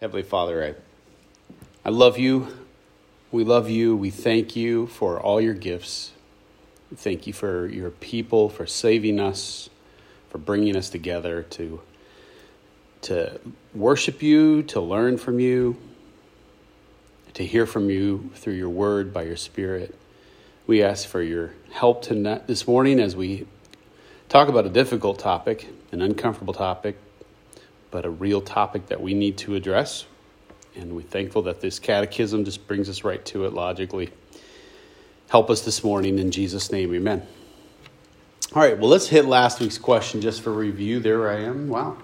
Heavenly Father, I, I love you. We love you. We thank you for all your gifts. Thank you for your people, for saving us, for bringing us together to, to worship you, to learn from you, to hear from you through your word by your Spirit. We ask for your help tonight, this morning as we talk about a difficult topic, an uncomfortable topic, but a real topic that we need to address. And we're thankful that this catechism just brings us right to it logically. Help us this morning in Jesus' name, amen. All right, well, let's hit last week's question just for review. There I am. Wow.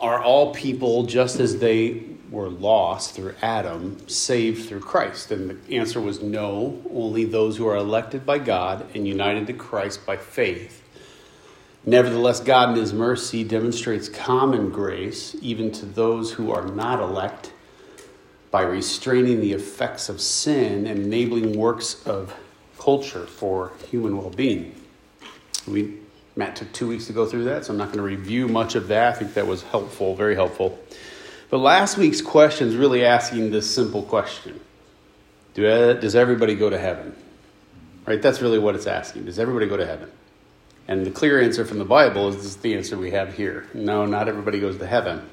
Are all people, just as they were lost through Adam, saved through Christ? And the answer was no, only those who are elected by God and united to Christ by faith Nevertheless, God in His mercy demonstrates common grace even to those who are not elect by restraining the effects of sin and enabling works of culture for human well being. We Matt took two weeks to go through that, so I'm not going to review much of that. I think that was helpful, very helpful. But last week's question is really asking this simple question uh, Does everybody go to heaven? Right? That's really what it's asking. Does everybody go to heaven? And the clear answer from the Bible is the answer we have here. No, not everybody goes to heaven.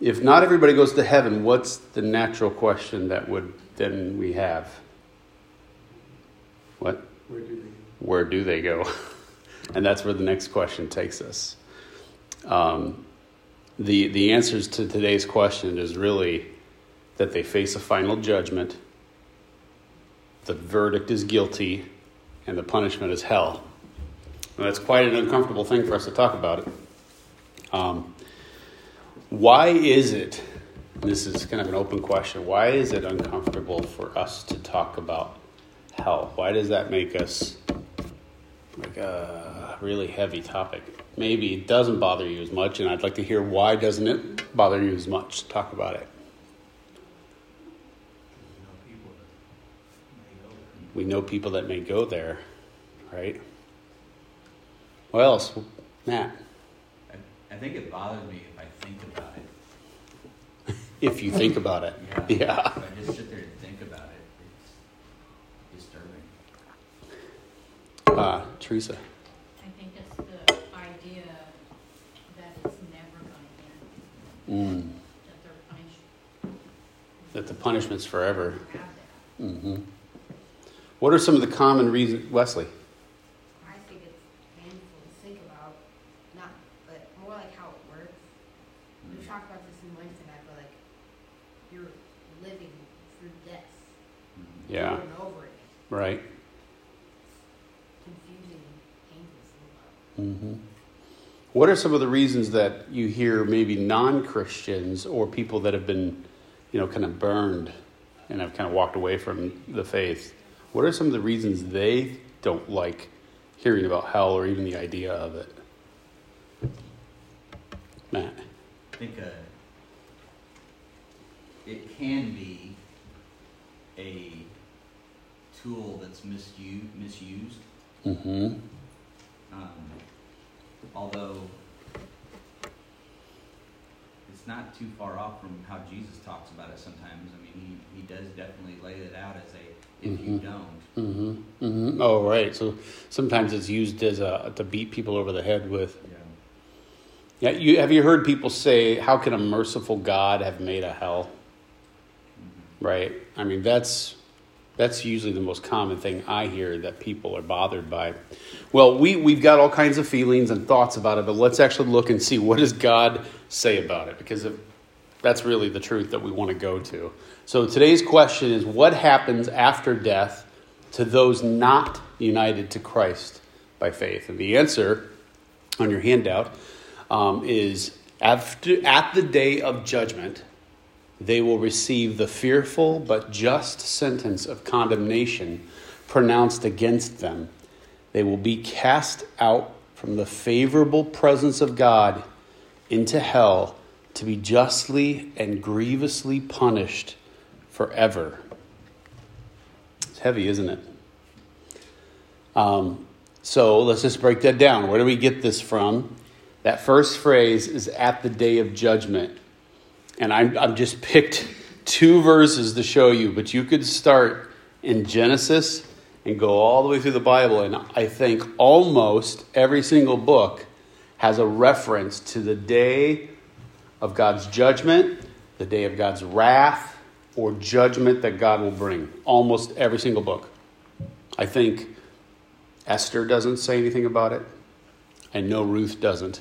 If not everybody goes to heaven, what's the natural question that would then we have? What? Where do they go? Where do they go? and that's where the next question takes us. Um, the, the answers to today's question is really that they face a final judgment, the verdict is guilty, and the punishment is hell. That's quite an uncomfortable thing for us to talk about it. Um, why is it, this is kind of an open question, why is it uncomfortable for us to talk about hell? Why does that make us like a really heavy topic? Maybe it doesn't bother you as much, and I'd like to hear why doesn't it bother you as much? Talk about it. We know people that may go there, right? What else? Matt? I, I think it bothers me if I think about it. if you think about it. Yeah. yeah. If I just sit there and think about it, it's disturbing. Uh, Teresa. I think it's the idea that it's never going to end, Mm. that they're punished. That the punishment's forever. Have that. hmm What are some of the common reasons, Wesley? I think it's painful to think about, not, but more like how it works. We've talked about this in Langston, I feel like you're living through death Yeah, over and over again. right. Confusing and painful to think about. hmm What are some of the reasons that you hear maybe non Christians or people that have been, you know, kind of burned and have kind of walked away from the faith? What are some of the reasons they don't like hearing about hell or even the idea of it? Matt. I think uh, it can be a tool that's misused. misused. Mm-hmm. Um, although it's not too far off from how Jesus talks about it sometimes. I mean, he, he does definitely lay it out a you don't. Mm-hmm. Mm-hmm. Oh, right. So sometimes it's used as a to beat people over the head with. Yeah. Yeah. You have you heard people say, "How can a merciful God have made a hell?" Right. I mean, that's that's usually the most common thing I hear that people are bothered by. Well, we we've got all kinds of feelings and thoughts about it, but let's actually look and see what does God say about it because if, that's really the truth that we want to go to. So today's question is what happens after death to those not united to Christ by faith? And the answer on your handout um, is after, at the day of judgment, they will receive the fearful but just sentence of condemnation pronounced against them. They will be cast out from the favorable presence of God into hell to be justly and grievously punished forever. It's heavy, isn't it? Um, so let's just break that down. Where do we get this from? That first phrase is at the day of judgment. And I'm, I'm just picked two verses to show you, but you could start in Genesis and go all the way through the Bible. And I think almost every single book has a reference to the day of God's judgment, the day of God's wrath, or judgment that God will bring. Almost every single book. I think Esther doesn't say anything about it. I know Ruth doesn't.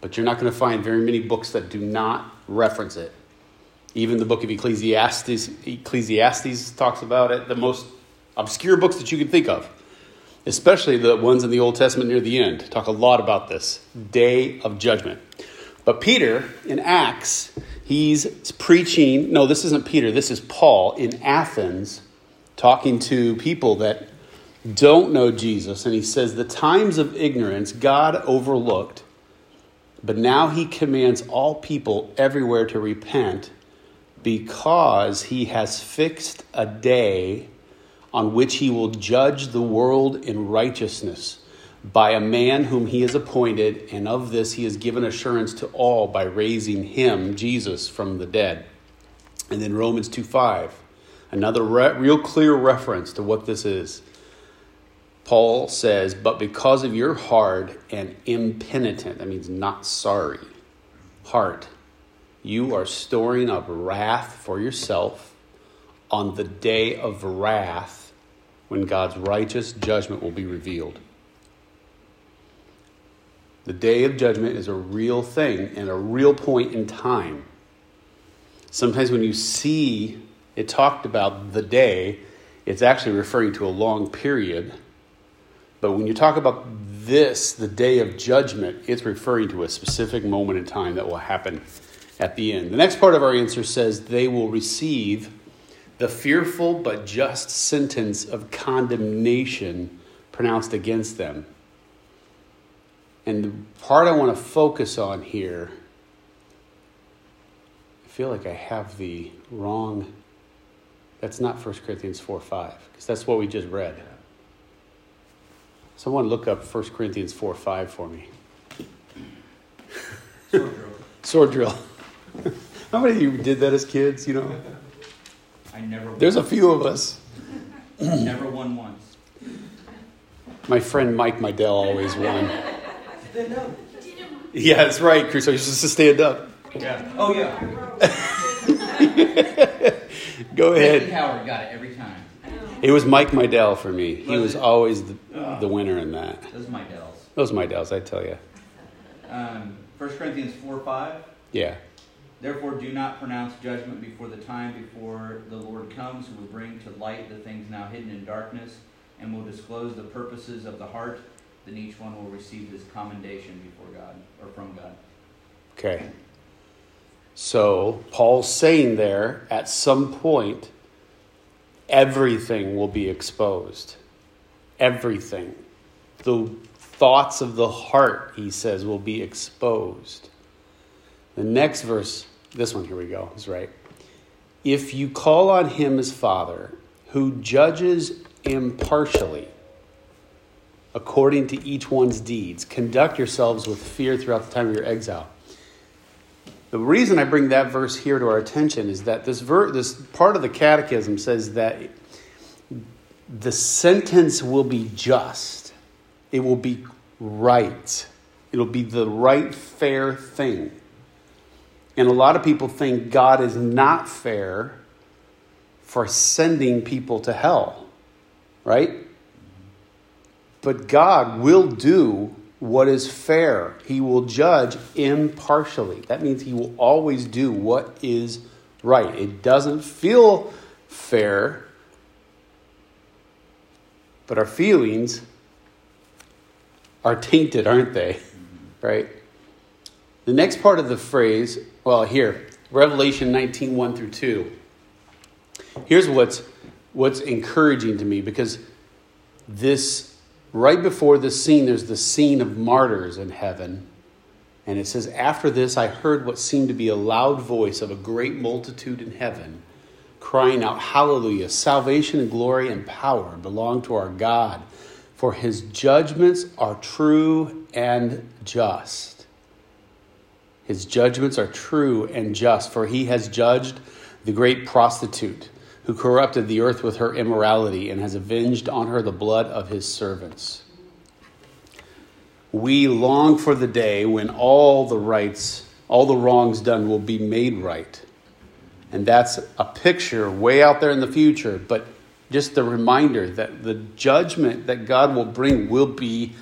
But you're not going to find very many books that do not reference it. Even the book of Ecclesiastes, Ecclesiastes talks about it. The most obscure books that you can think of, especially the ones in the Old Testament near the end, talk a lot about this day of judgment. But Peter in Acts, he's preaching. No, this isn't Peter, this is Paul in Athens talking to people that don't know Jesus. And he says, The times of ignorance God overlooked, but now he commands all people everywhere to repent because he has fixed a day on which he will judge the world in righteousness by a man whom he has appointed, and of this he has given assurance to all by raising him, Jesus, from the dead. And then Romans 2 5, another re- real clear reference to what this is. Paul says, But because of your hard and impenitent, that means not sorry, heart, you are storing up wrath for yourself on the day of wrath when God's righteous judgment will be revealed. The day of judgment is a real thing and a real point in time. Sometimes when you see it talked about the day, it's actually referring to a long period. But when you talk about this, the day of judgment, it's referring to a specific moment in time that will happen at the end. The next part of our answer says they will receive the fearful but just sentence of condemnation pronounced against them. And the part I want to focus on here, I feel like I have the wrong. That's not 1 Corinthians 4 5, because that's what we just read. Someone look up 1 Corinthians 4 5 for me. Sword drill. Sword drill. How many of you did that as kids? You know, I never. there's a few of us. never won once. My friend Mike Mydell always won. Yeah, that's right, Chris. I used to stand up. Yeah. Oh yeah. Go Ricky ahead. Howard got it every time. It was Mike Mydell for me. He Was was always the, the winner in that. Those are my Dells. Those Mydell's, I tell you. Um, 1 Corinthians 4 5. Yeah. Therefore, do not pronounce judgment before the time before the Lord comes, who will bring to light the things now hidden in darkness, and will disclose the purposes of the heart. Then each one will receive his commendation before God or from God. Okay. So, Paul's saying there, at some point, everything will be exposed. Everything. The thoughts of the heart, he says, will be exposed. The next verse, this one, here we go, is right. If you call on him as Father, who judges impartially, according to each one's deeds, conduct yourselves with fear throughout the time of your exile. The reason I bring that verse here to our attention is that this ver- this part of the catechism says that the sentence will be just. It will be right. It'll be the right fair thing. And a lot of people think God is not fair for sending people to hell. Right? But God will do what is fair. He will judge impartially. That means he will always do what is right. It doesn't feel fair, but our feelings are tainted, aren't they? Mm-hmm. Right? The next part of the phrase, well, here, Revelation 19 1 through 2. Here's what's, what's encouraging to me because this right before this scene, there's the scene of martyrs in heaven. And it says, After this, I heard what seemed to be a loud voice of a great multitude in heaven, crying out, Hallelujah! Salvation and glory and power belong to our God, for his judgments are true and just. His judgments are true and just, for he has judged the great prostitute who corrupted the earth with her immorality and has avenged on her the blood of his servants. We long for the day when all the rights, all the wrongs done will be made right. And that's a picture way out there in the future, but just the reminder that the judgment that God will bring will be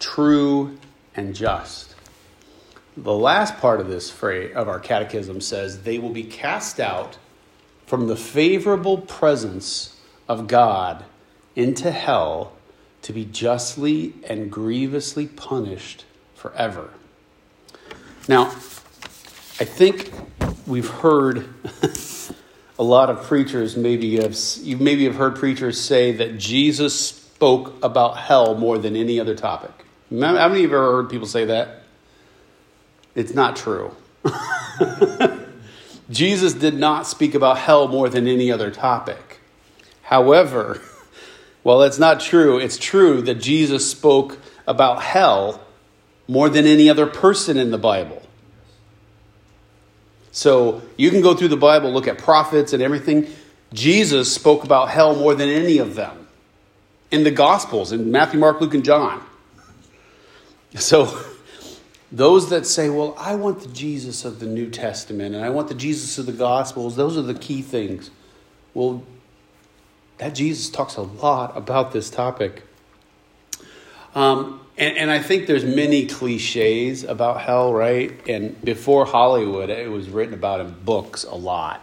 true and just. The last part of this phrase of our catechism says they will be cast out from the favorable presence of God into hell to be justly and grievously punished forever. Now, I think we've heard a lot of preachers maybe have you maybe have heard preachers say that Jesus spoke about hell more than any other topic. How many of you have ever heard people say that? It's not true. Jesus did not speak about hell more than any other topic. However, while that's not true, it's true that Jesus spoke about hell more than any other person in the Bible. So you can go through the Bible, look at prophets and everything. Jesus spoke about hell more than any of them in the Gospels, in Matthew, Mark, Luke, and John. So those that say, well, I want the Jesus of the New Testament and I want the Jesus of the Gospels, those are the key things. Well, that Jesus talks a lot about this topic. Um, and, and, I think there's many cliches about hell, right? And before Hollywood, it was written about in books a lot.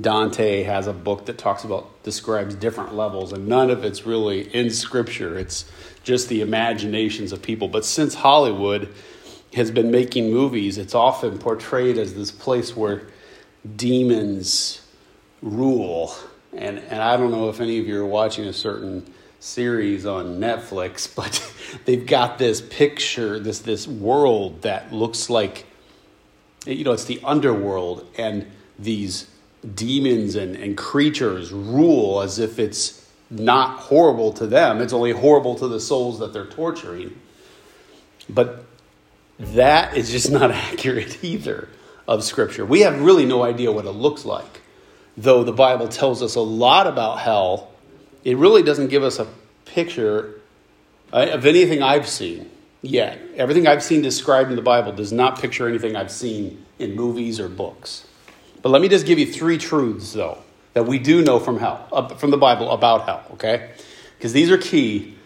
Dante has a book that talks about describes different levels, and none of it's really in scripture. It's just the imaginations of people. But since Hollywood has been making movies, it's often portrayed as this place where demons rule. And and I don't know if any of you are watching a certain series on Netflix, but they've got this picture, this this world that looks like you know, it's the underworld and these demons and, and creatures rule as if it's not horrible to them. It's only horrible to the souls that they're torturing. But that is just not accurate either of Scripture. We have really no idea what it looks like. Though the Bible tells us a lot about hell it really doesn't give us a picture uh, of anything I've seen yet. Everything I've seen described in the Bible does not picture anything I've seen in movies or books. But let me just give you three truths, though, that we do know from hell, uh, from the Bible about hell, okay? Because these are key.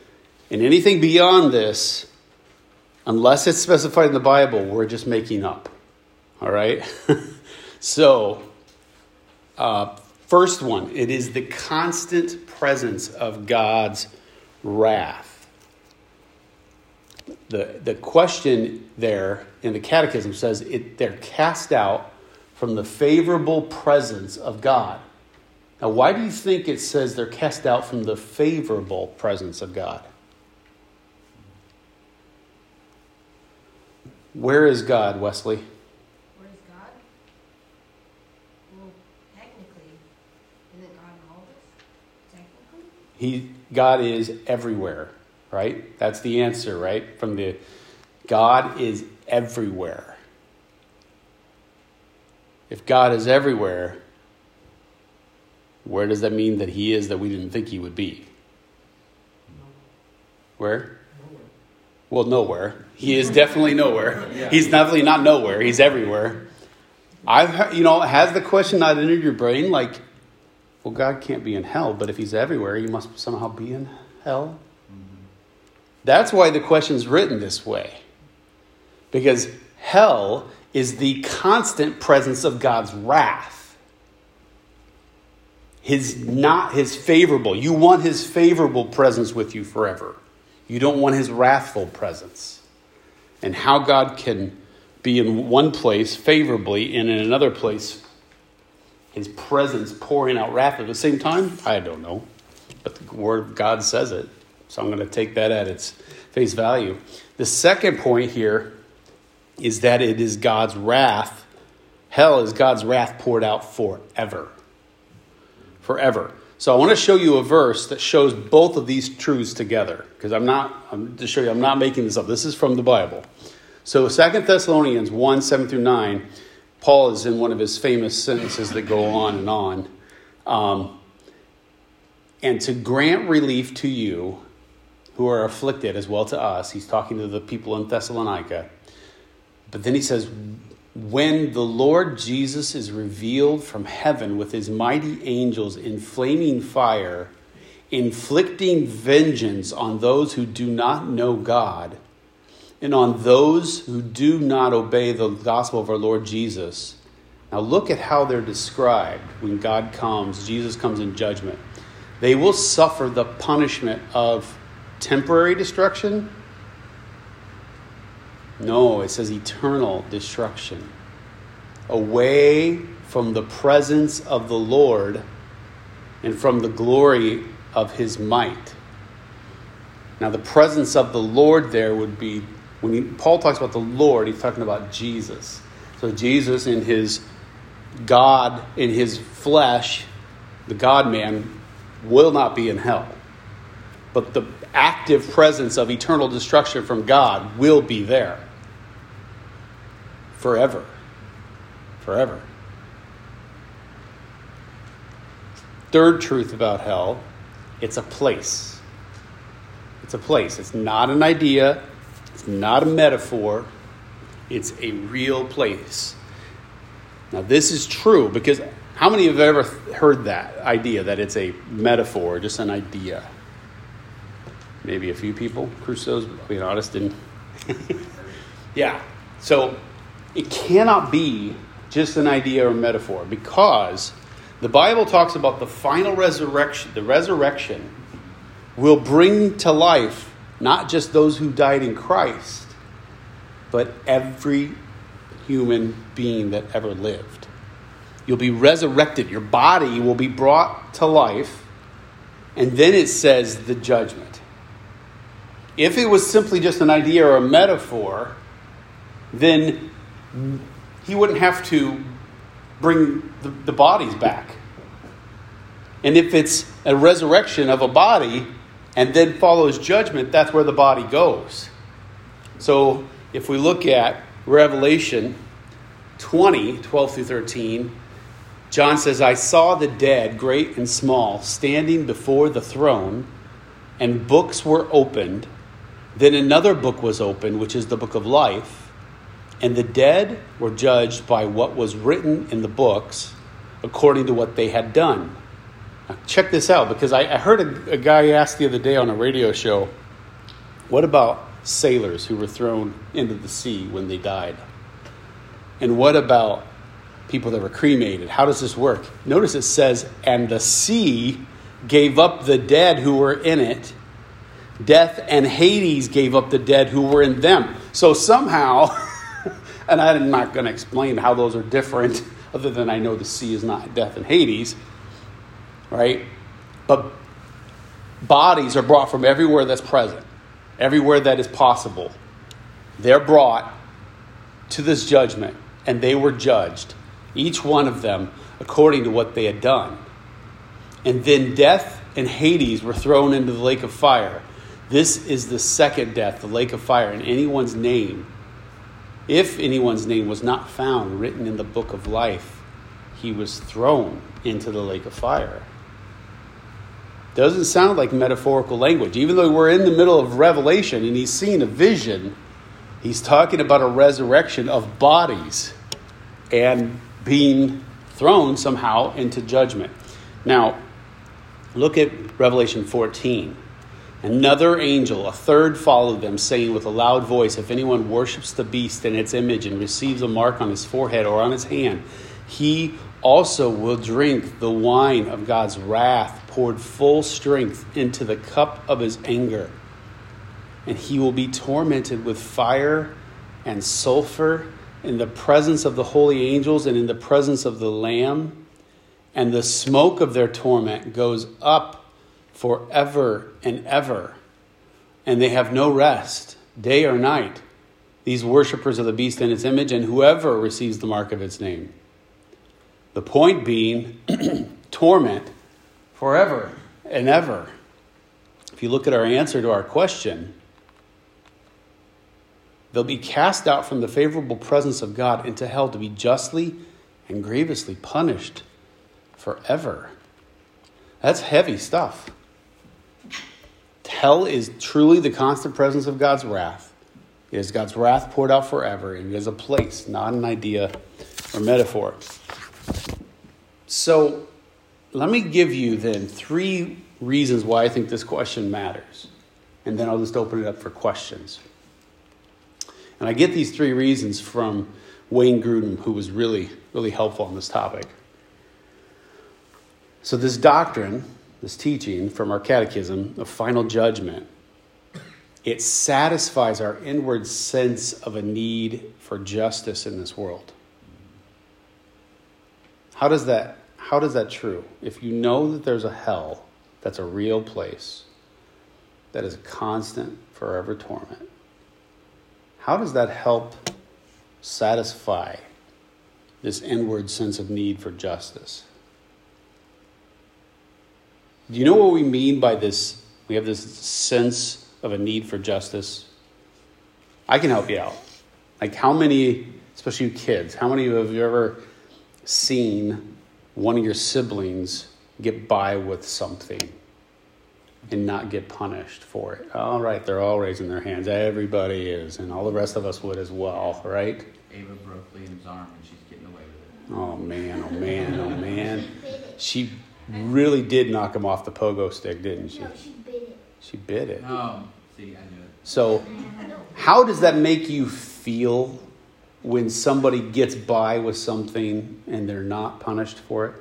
And anything beyond this, unless it's specified in the Bible, we're just making up. All right? so, uh, First one, it is the constant presence of God's wrath. The, the question there in the Catechism says it, they're cast out from the favorable presence of God. Now, why do you think it says they're cast out from the favorable presence of God? Where is God, Wesley? Where is God? Well, technically, isn't God all of us? Technically? He, God is everywhere, right? That's the answer, right? From the God is everywhere. If God is everywhere, where does that mean that He is that we didn't think He would be? Where? Nowhere. Well, nowhere. He is definitely nowhere. He's definitely not nowhere. He's everywhere. I've, you know, has the question not entered your brain like, well, God can't be in hell, but if he's everywhere, he must somehow be in hell. That's why the question's written this way. Because hell is the constant presence of God's wrath. His not his favorable. You want his favorable presence with you forever. You don't want his wrathful presence. And how God can be in one place favorably and in another place his presence pouring out wrath at the same time? I don't know. But the word of God says it. So I'm going to take that at its face value. The second point here is that it is God's wrath. Hell is God's wrath poured out forever. Forever. So I want to show you a verse that shows both of these truths together because I'm not I'm to show you I'm not making this up. This is from the Bible. So Second Thessalonians 1 7 through 9, Paul is in one of his famous sentences that go on and on. Um, and to grant relief to you who are afflicted as well to us, he's talking to the people in Thessalonica. But then he says, when the Lord Jesus is revealed from heaven with his mighty angels in flaming fire, inflicting vengeance on those who do not know God and on those who do not obey the gospel of our Lord Jesus. Now, look at how they're described when God comes, Jesus comes in judgment. They will suffer the punishment of temporary destruction no, it says eternal destruction. Away from the presence of the Lord and from the glory of his might. Now, the presence of the Lord there would be, when he, Paul talks about the Lord, he's talking about Jesus. So, Jesus in his God, in his flesh, the God man, will not be in hell. But the active presence of eternal destruction from God will be there forever. Forever. Third truth about hell it's a place. It's a place. It's not an idea, it's not a metaphor, it's a real place. Now, this is true because how many have ever heard that idea that it's a metaphor, just an idea? Maybe a few people. Crusoe's, being honest, didn't. yeah. So it cannot be just an idea or metaphor because the Bible talks about the final resurrection. The resurrection will bring to life not just those who died in Christ, but every human being that ever lived. You'll be resurrected. Your body will be brought to life. And then it says the judgment. If it was simply just an idea or a metaphor, then he wouldn't have to bring the, the bodies back. And if it's a resurrection of a body and then follows judgment, that's where the body goes. So if we look at Revelation 20, 12 through 13, John says, I saw the dead, great and small, standing before the throne, and books were opened. Then another book was opened, which is the book of life. And the dead were judged by what was written in the books according to what they had done. Now, check this out because I, I heard a, a guy ask the other day on a radio show, What about sailors who were thrown into the sea when they died? And what about people that were cremated? How does this work? Notice it says, And the sea gave up the dead who were in it. Death and Hades gave up the dead who were in them. So somehow And I'm not going to explain how those are different, other than I know the sea is not death and Hades, right? But bodies are brought from everywhere that's present, everywhere that is possible. They're brought to this judgment, and they were judged, each one of them, according to what they had done. And then death and Hades were thrown into the lake of fire. This is the second death, the lake of fire, in anyone's name if anyone's name was not found written in the book of life, he was thrown into the lake of fire. Doesn't sound like metaphorical language. Even though we're in the middle of Revelation and he's seeing a vision, he's talking about a resurrection of bodies and being thrown somehow into judgment. Now, look at Revelation 14. Another angel, a third, followed them, saying with a loud voice, If anyone worships the beast and its image and receives a mark on his forehead or on his hand, he also will drink the wine of God's wrath, poured full strength into the cup of his anger. And he will be tormented with fire and sulfur in the presence of the holy angels and in the presence of the Lamb. And the smoke of their torment goes up forever and ever, and they have no rest, day or night, these worshippers of the beast and its image, and whoever receives the mark of its name. The point being torment forever and ever. If you look at our answer to our question, They'll be cast out from the favorable presence of God into hell to be justly and grievously punished forever. That's heavy stuff. Hell is truly the constant presence of God's wrath. It is God's wrath poured out forever, and it is a place, not an idea or metaphor. So, let me give you then three reasons why I think this question matters, and then I'll just open it up for questions. And I get these three reasons from Wayne Grudem, who was really, really helpful on this topic. So, this doctrine, this teaching from our catechism of final judgment, it satisfies our inward sense of a need for justice in this world. How does that how does that true? If you know that there's a hell that's a real place that is a constant forever torment, how does that help satisfy this inward sense of need for justice? Do you know what we mean by this? We have this sense of a need for justice. I can help you out. Like, how many, especially you kids, how many of you have ever seen one of your siblings get by with something and not get punished for it? All right, they're all raising their hands. Everybody is, and all the rest of us would as well, right? Ava broke Liam's arm and she's getting away with it. Oh man, oh man, oh man. She really did knock him off the pogo stick, didn't she? No, she bit it. She bit it. Oh, see, I knew it. So, how does that make you feel when somebody gets by with something and they're not punished for it?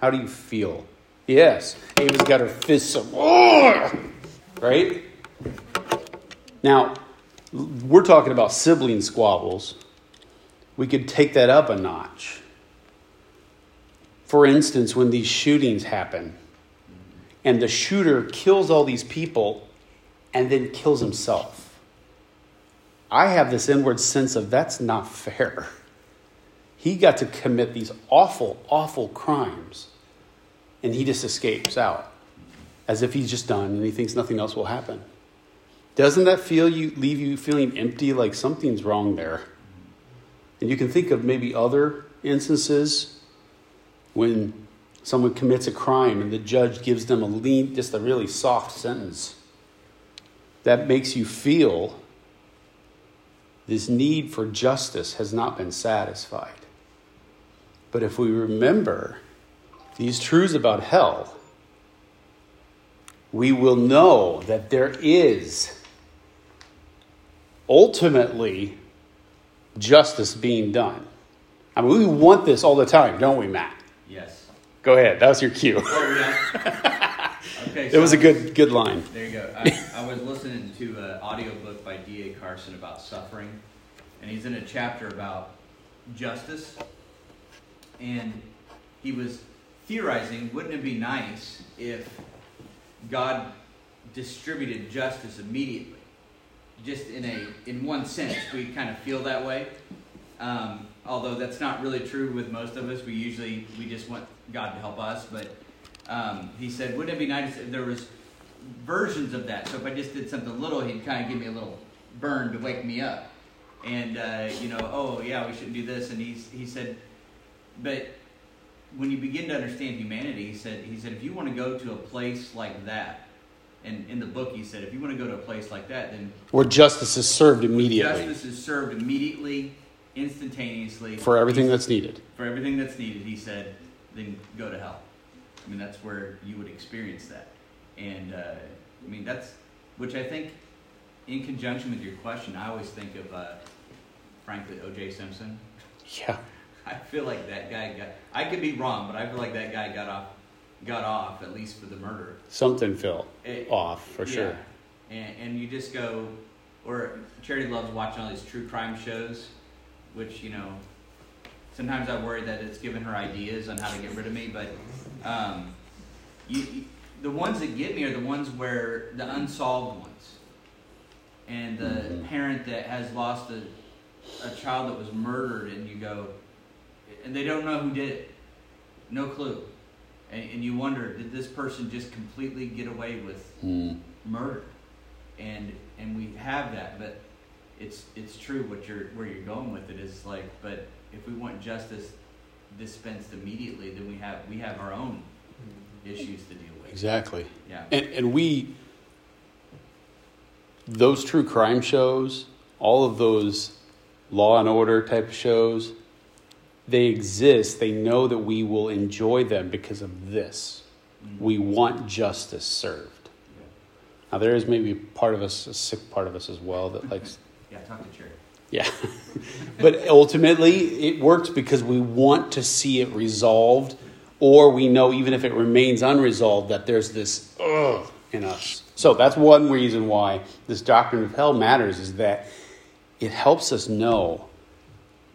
How do you feel? Yes, Ava's got her fists up. Oh! Right? Now, we're talking about sibling squabbles. We could take that up a notch. For instance, when these shootings happen and the shooter kills all these people and then kills himself, I have this inward sense of that's not fair. He got to commit these awful, awful crimes and he just escapes out as if he's just done and he thinks nothing else will happen. Doesn't that feel you leave you feeling empty like something's wrong there? And you can think of maybe other instances when someone commits a crime and the judge gives them a lean, just a really soft sentence. That makes you feel this need for justice has not been satisfied. But if we remember these truths about hell, we will know that there is ultimately justice being done. I mean, we want this all the time, don't we, Matt? Yes. Go ahead. That was your cue. Oh, yeah. okay. It was a good good line. There you go. I, I was listening to an audiobook by D.A. Carson about suffering, and he's in a chapter about justice. And he was theorizing wouldn't it be nice if God distributed justice immediately? Just in a in one sense, we kind of feel that way. Um, although that's not really true with most of us. We usually we just want God to help us. But um, he said, wouldn't it be nice if there was versions of that? So if I just did something little, he'd kind of give me a little burn to wake me up. And uh, you know, oh yeah, we shouldn't do this. And he's he said, but when you begin to understand humanity, he said he said if you want to go to a place like that. And in the book, he said, if you want to go to a place like that, then Where justice is served immediately Justice is served immediately, instantaneously. for everything that's needed. for everything that's needed. He said, then go to hell. I mean, that's where you would experience that. And uh, I mean, that's which I think, in conjunction with your question, I always think of, uh, frankly, O.J. Simpson. Yeah. I feel like that guy got. I could be wrong, but I feel like that guy got off, got off at least for the murder. Something fell It- off for yeah. sure. And, and you just go, or Charity loves watching all these true crime shows, which, you know, sometimes I worry that it's given her ideas on how to get rid of me, but um, you, you, the ones that get me are the ones where the unsolved ones. And the Mhm. parent that has lost a, a child that was murdered, and you go, and they don't know who did it. No clue. And, and you wonder, did this person just completely get away with Mm. murder, and and we have that. But it's it's true what you're where you're going with it is like, but if we want justice dispensed immediately, then we have we have our own issues to deal with. Exactly. Yeah. And, and we, those true crime shows, all of those law and order type of shows, they exist. They know that we will enjoy them because of this. Mhm. We want justice served. Now, there is maybe part of us, a sick part of us as well, that likes, Yeah, talk to Cherry. yeah. but ultimately, it works because we want to see it resolved, or we know even if it remains unresolved that there's this ugh in us. So that's one reason why this doctrine of hell matters is that it helps us know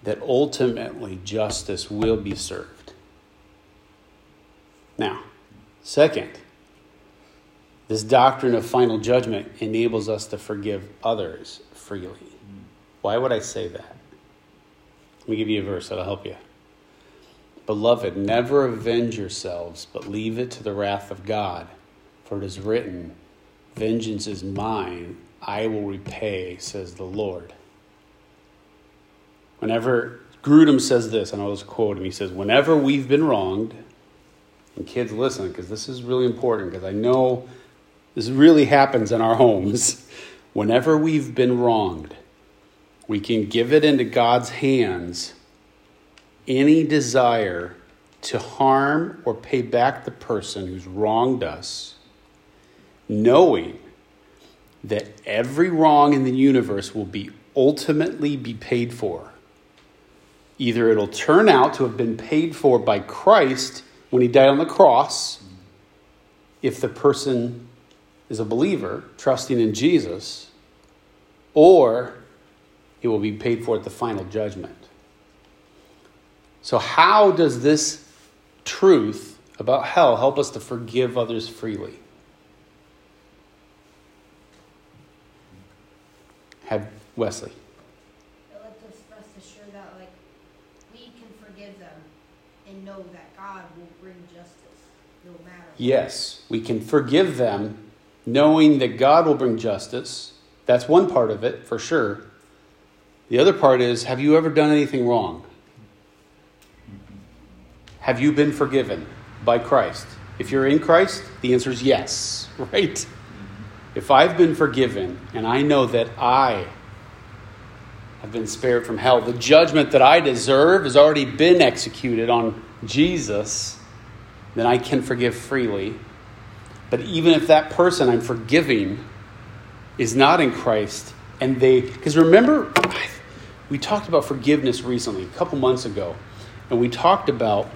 that ultimately justice will be served. Now, second, this doctrine of final judgment enables us to forgive others freely. Why would I say that? Let me give you a verse that'll help you. Beloved, never avenge yourselves, but leave it to the wrath of God. For it is written, Vengeance is mine, I will repay, says the Lord. Whenever Grudem says this, and I'll just quote him, he says, Whenever we've been wronged, and kids listen, because this is really important, because I know this really happens in our homes. Whenever we've been wronged, we can give it into God's hands any desire to harm or pay back the person who's wronged us, knowing that every wrong in the universe will be ultimately be paid for. Either it'll turn out to have been paid for by Christ when he died on the cross, if the person is a believer, trusting in Jesus, or it will be paid for at the final judgment. So, how does this truth about hell help us to forgive others freely? Have Wesley. It lets us rest assured that like we can forgive them and know that God will bring justice no matter. Yes, we can forgive them knowing that God will bring justice. That's one part of it, for sure. The other part is have you ever done anything wrong? Have you been forgiven by Christ? If you're in Christ, the answer is yes, right? If I've been forgiven and I know that I have been spared from hell, the judgment that I deserve has already been executed on Jesus, then I can forgive freely. But even if that person I'm forgiving is not in Christ, and they, because remember, we talked about forgiveness recently, a couple months ago, and we talked about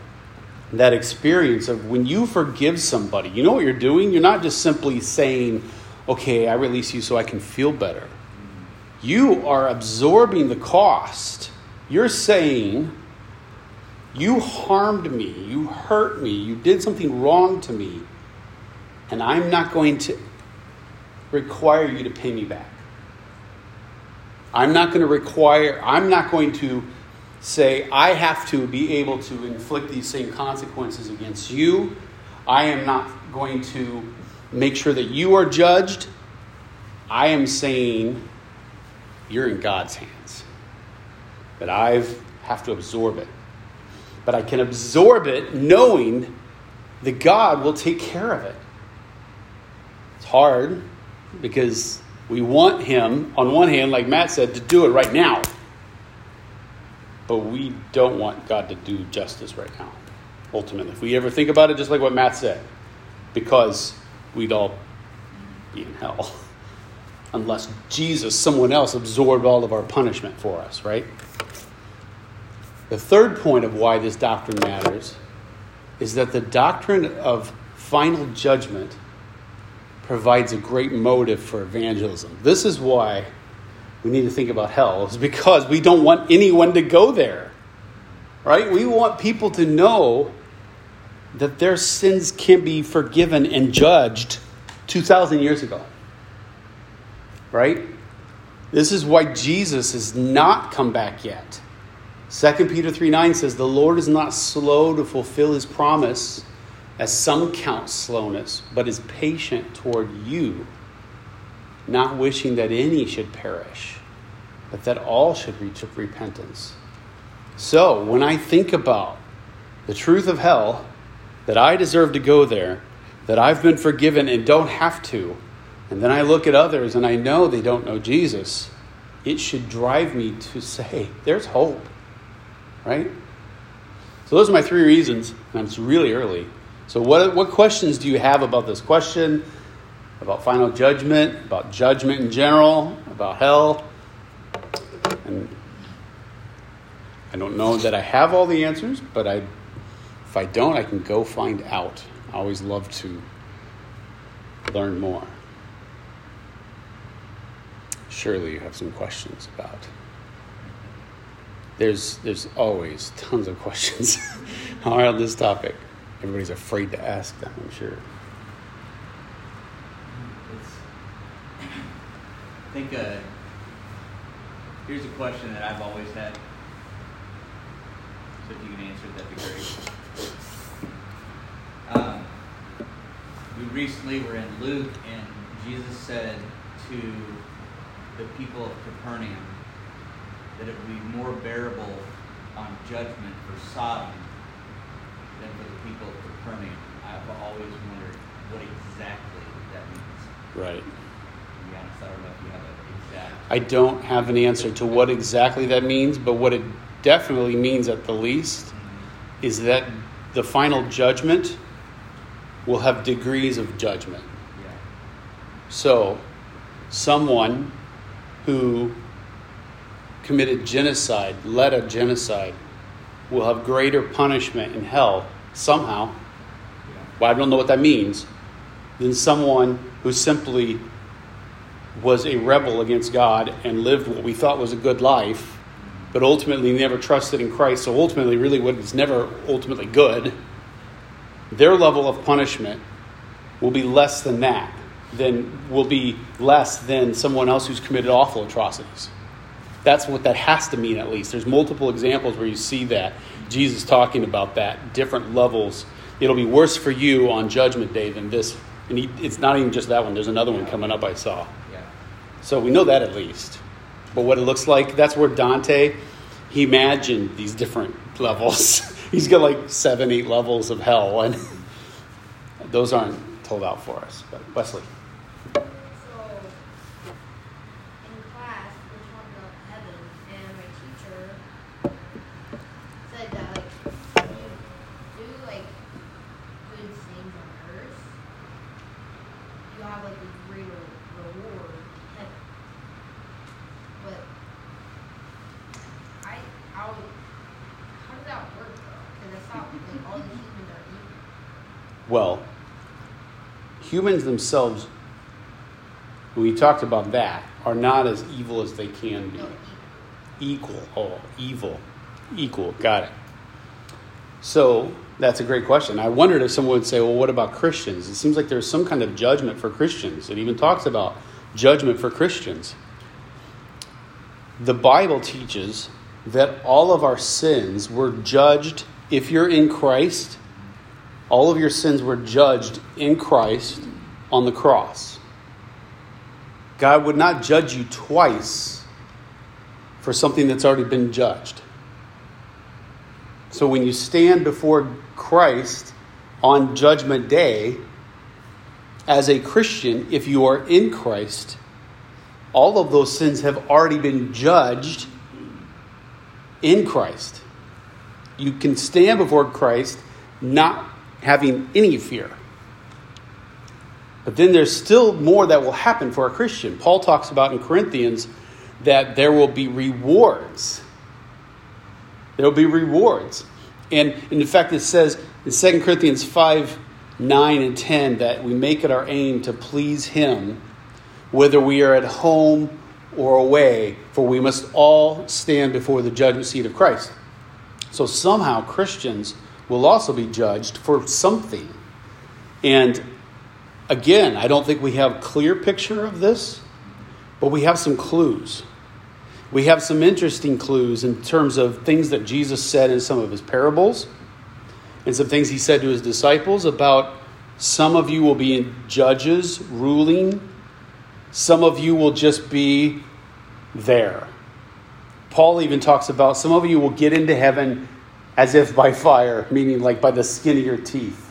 that experience of when you forgive somebody, you know what you're doing? You're not just simply saying, okay, I release you so I can feel better. You are absorbing the cost. You're saying, you harmed me, you hurt me, you did something wrong to me, and I'm not going to require you to pay me back. I'm not going to require, I'm not going to say, I have to be able to inflict these same consequences against you. I am not going to make sure that you are judged. I am saying, you're in God's hands. But I have to absorb it. But I can absorb it knowing that God will take care of it. Hard because we want Him, on one hand, like Matt said, to do it right now. But we don't want God to do justice right now, ultimately. If we ever think about it, just like what Matt said, because we'd all be in hell unless Jesus, someone else, absorbed all of our punishment for us, right? The third point of why this doctrine matters is that the doctrine of final judgment provides a great motive for evangelism. This is why we need to think about hell, is because we don't want anyone to go there, right? We want people to know that their sins can be forgiven and judged 2,000 years ago right? This is why Jesus has not come back yet. 2 Peter 3 9 says, The Lord is not slow to fulfill his promise, as some count slowness, but is patient toward you, not wishing that any should perish, but that all should reach repentance. So, when I think about the truth of hell, that I deserve to go there, that I've been forgiven and don't have to, and then I look at others and I know they don't know Jesus, it should drive me to say, there's hope, right? So, those are my three reasons, and it's really early. So, what, what questions do you have about this question, about final judgment, about judgment in general, about hell? And I don't know that I have all the answers, but I, if I don't, I can go find out. I always love to learn more. Surely you have some questions about. There's, there's always tons of questions around this topic. Everybody's afraid to ask them, I'm sure. It's, I think uh, here's a question that I've always had. So if you can answer that'd be great. Um, we recently were in Luke, and Jesus said to the people of Capernaum that it would be more bearable on judgment for Sodom than for the people of Capernaum. I've always wondered what exactly that means. Right. To be honest, I don't know if you have an exact. I don't have an answer to what exactly that means, but what it definitely means at the least is that the final judgment will have degrees of judgment. Yeah. So, someone who committed genocide, led a genocide, will have greater punishment in hell somehow. Well, I don't know what that means. Than someone who simply was a rebel against God and lived what we thought was a good life, but ultimately never trusted in Christ. So ultimately, really, what is never ultimately good. Their level of punishment will be less than that. Then will be less than someone else who's committed awful atrocities. That's what that has to mean, at least. There's multiple examples where you see that. Jesus talking about that, different levels. It'll be worse for you on Judgment Day than this. And he, it's not even just that one, there's another one coming up I saw. Yeah. So we know that at least. But what it looks like, that's where Dante, he imagined these different levels. He's got like seven, eight levels of hell, and those aren't told out for us. But Wesley. So, in class, we're talking about heaven, and my teacher said that, like, if you do, like, good things on earth, you have, like, a greater reward in heaven. But, I, how, how does that work, though? Because I thought, like, all the humans are equal. Well, humans themselves, we talked about that, are not as evil as they can be. Equal. Oh, evil. Equal. Got it. So that's a great question. I wondered if someone would say, well, what about Christians? It seems like there's some kind of judgment for Christians. It even talks about judgment for Christians. The Bible teaches that all of our sins were judged, if you're in Christ, all of your sins were judged in Christ on the cross. God would not judge you twice for something that's already been judged. So when you stand before Christ on Judgment Day, as a Christian, if you are in Christ, all of those sins have already been judged in Christ. You can stand before Christ not having any fear. But then there's still more that will happen for a Christian. Paul talks about in Corinthians that there will be rewards. There will be rewards. And, in fact, it says in 2 Corinthians 5 9 and 10 that we make it our aim to please Him, whether we are at home or away, for we must all stand before the judgment seat of Christ. So somehow Christians will also be judged for something. And again, I don't think we have clear picture of this, but we have some clues. We have some interesting clues in terms of things that Jesus said in some of his parables and some things he said to his disciples about some of you will be in judges ruling, some of you will just be there. Paul even talks about some of you will get into heaven as if by fire, meaning like by the skin of your teeth.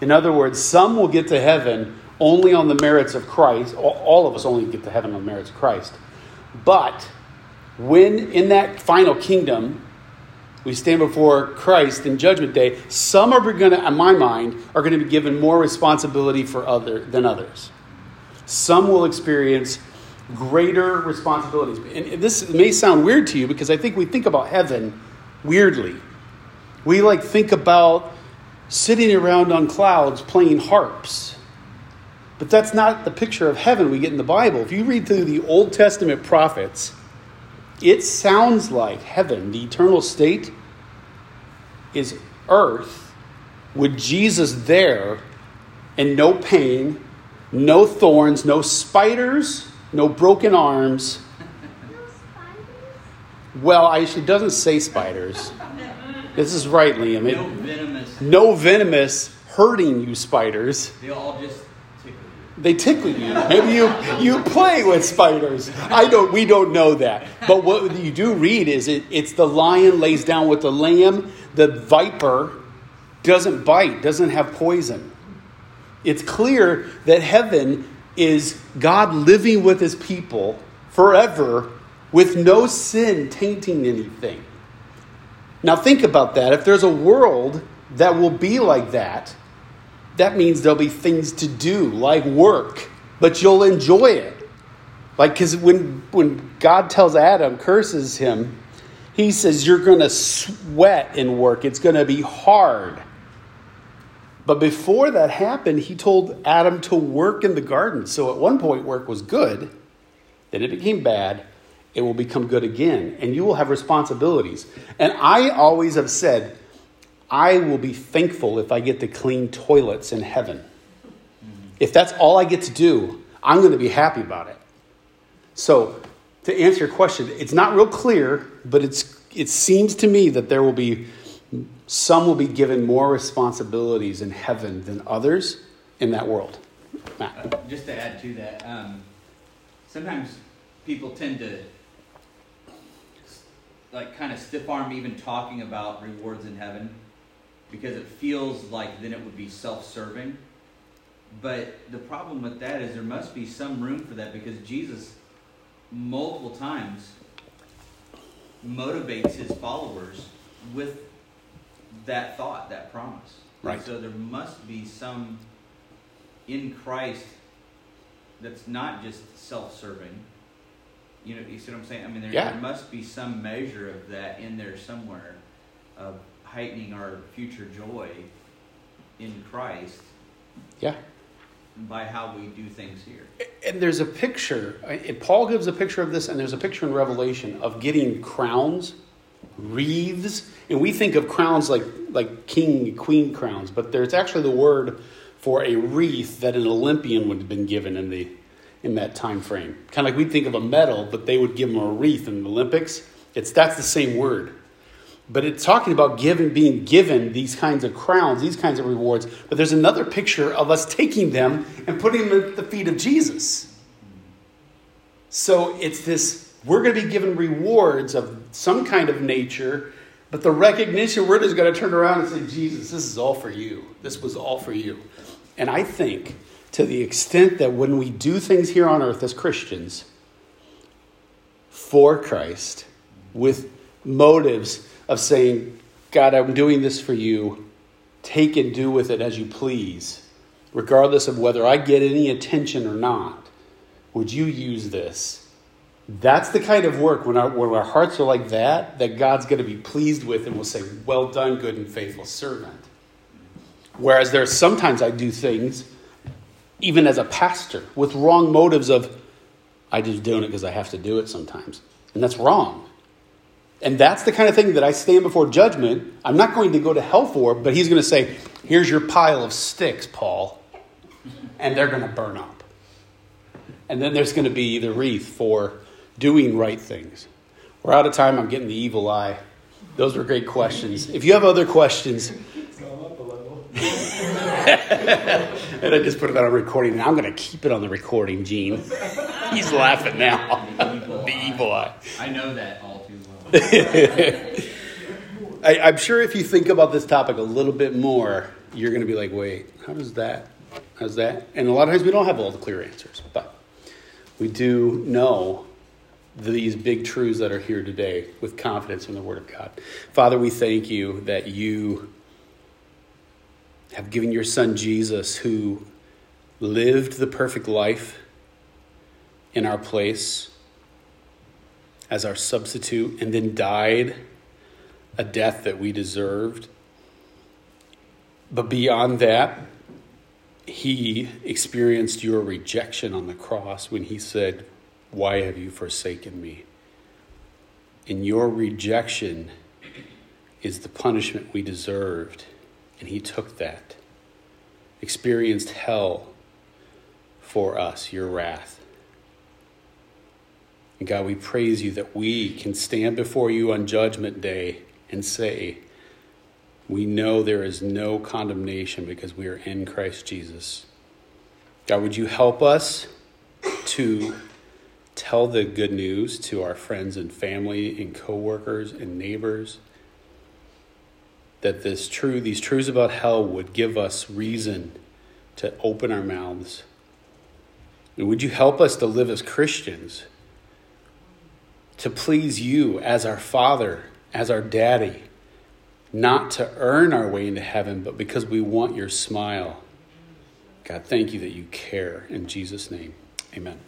In other words, some will get to heaven only on the merits of Christ. All of us only get to heaven on the merits of Christ. But when in that final kingdom, we stand before Christ in Judgment Day, some are going to, in my mind, are going to be given more responsibility for other than others. Some will experience greater responsibilities. And this may sound weird to you because I think we think about heaven weirdly. We like think about sitting around on clouds playing harps. But that's not the picture of heaven we get in the Bible. If you read through the Old Testament prophets, it sounds like heaven, the eternal state, is earth with Jesus there and no pain, no thorns, no spiders, no broken arms. Well, I, it doesn't say spiders. This is right, Liam. It, no venomous. No venomous hurting you spiders. They all just tickle you. they tickle you. Maybe you, you play with spiders. I don't. We don't know that. But what you do read is it, it's the lion lays down with the lamb. The viper doesn't bite. Doesn't have poison. It's clear that heaven is God living with His people forever, with no sin tainting anything. Now think about that. If there's a world that will be like that that means there'll be things to do, like work, but you'll enjoy it. Like, because when, when God tells Adam, curses him, he says, You're going to sweat in work, it's going to be hard. But before that happened, he told Adam to work in the garden. So at one point, work was good, then it became bad. It will become good again, and you will have responsibilities. And I always have said, I will be thankful if I get to clean toilets in heaven. If that's all I get to do, I'm going to be happy about it. So, to answer your question, it's not real clear, but it's, it seems to me that there will be some will be given more responsibilities in heaven than others in that world. Matt. Uh, just to add to that, um, sometimes people tend to like kind of stiff arm even talking about rewards in heaven because it feels like then it would be self serving. But the problem with that is there must be some room for that because Jesus, multiple times, motivates his followers with that thought, that promise. Right. And so there must be some in Christ that's not just self serving. You know, you see what I'm saying? I mean, there, yeah. there must be some measure of that in there somewhere of heightening our future joy in Christ. Yeah. By how we do things here. And there's a picture, uh, and Paul gives a picture of this, and there's a picture in Revelation of getting crowns, wreaths, and we think of crowns like, like king, queen crowns, but there's actually the word for a wreath that an Olympian would have been given in the in that time frame. Kind of like we'd think of a medal, but they would give them a wreath in the Olympics. It's that's the same word. But it's talking about given, being given these kinds of crowns, these kinds of rewards. But there's another picture of us taking them and putting them at the feet of Jesus. So it's this we're going to be given rewards of some kind of nature, but the recognition we're just going to turn around and say, Jesus, this is all for you. This was all for you. And I think to the extent that when we do things here on earth as Christians for Christ, with motives of saying, God, I'm doing this for you. Take and do with it as you please, regardless of whether I get any attention or not. Would you use this? That's the kind of work when our, when our hearts are like that, that God's going to be pleased with and will say, Well done, good and faithful servant. Whereas there are sometimes I do things, even as a pastor, with wrong motives of, I just doing it because I have to do it sometimes. And that's wrong. And that's the kind of thing that I stand before judgment. I'm not going to go to hell for, but he's going to say, Here's your pile of sticks, Paul. And they're going to burn up. And then there's going to be the wreath for doing right things. We're out of time. I'm getting the evil eye. Those were great questions. If you have other questions, and I just put that on recording. and I'm going to keep it on the recording, Gene. He's laughing now. the evil boy. I know that all too well. I, I'm sure if you think about this topic a little bit more, you're going to be like, wait, how does that? How's that? And a lot of times we don't have all the clear answers, but we do know these big truths that are here today with confidence in the Word of God. Father, we thank you that you have given your Son Jesus, who lived the perfect life in our place as our substitute and then died a death that we deserved. But beyond that, he experienced your rejection on the cross when he said, Why have you forsaken me? And your rejection is the punishment we deserved. And he took that, experienced hell for us, your wrath. And God, we praise you that we can stand before you on Judgment Day and say, We know there is no condemnation because we are in Christ Jesus. God, would you help us to tell the good news to our friends and family and coworkers and neighbors? That this true, these truths about hell would give us reason to open our mouths. And would you help us to live as Christians, to please you as our Father, as our Daddy, not to earn our way into heaven, but because we want your smile. God, thank you that you care. In Jesus' name, amen.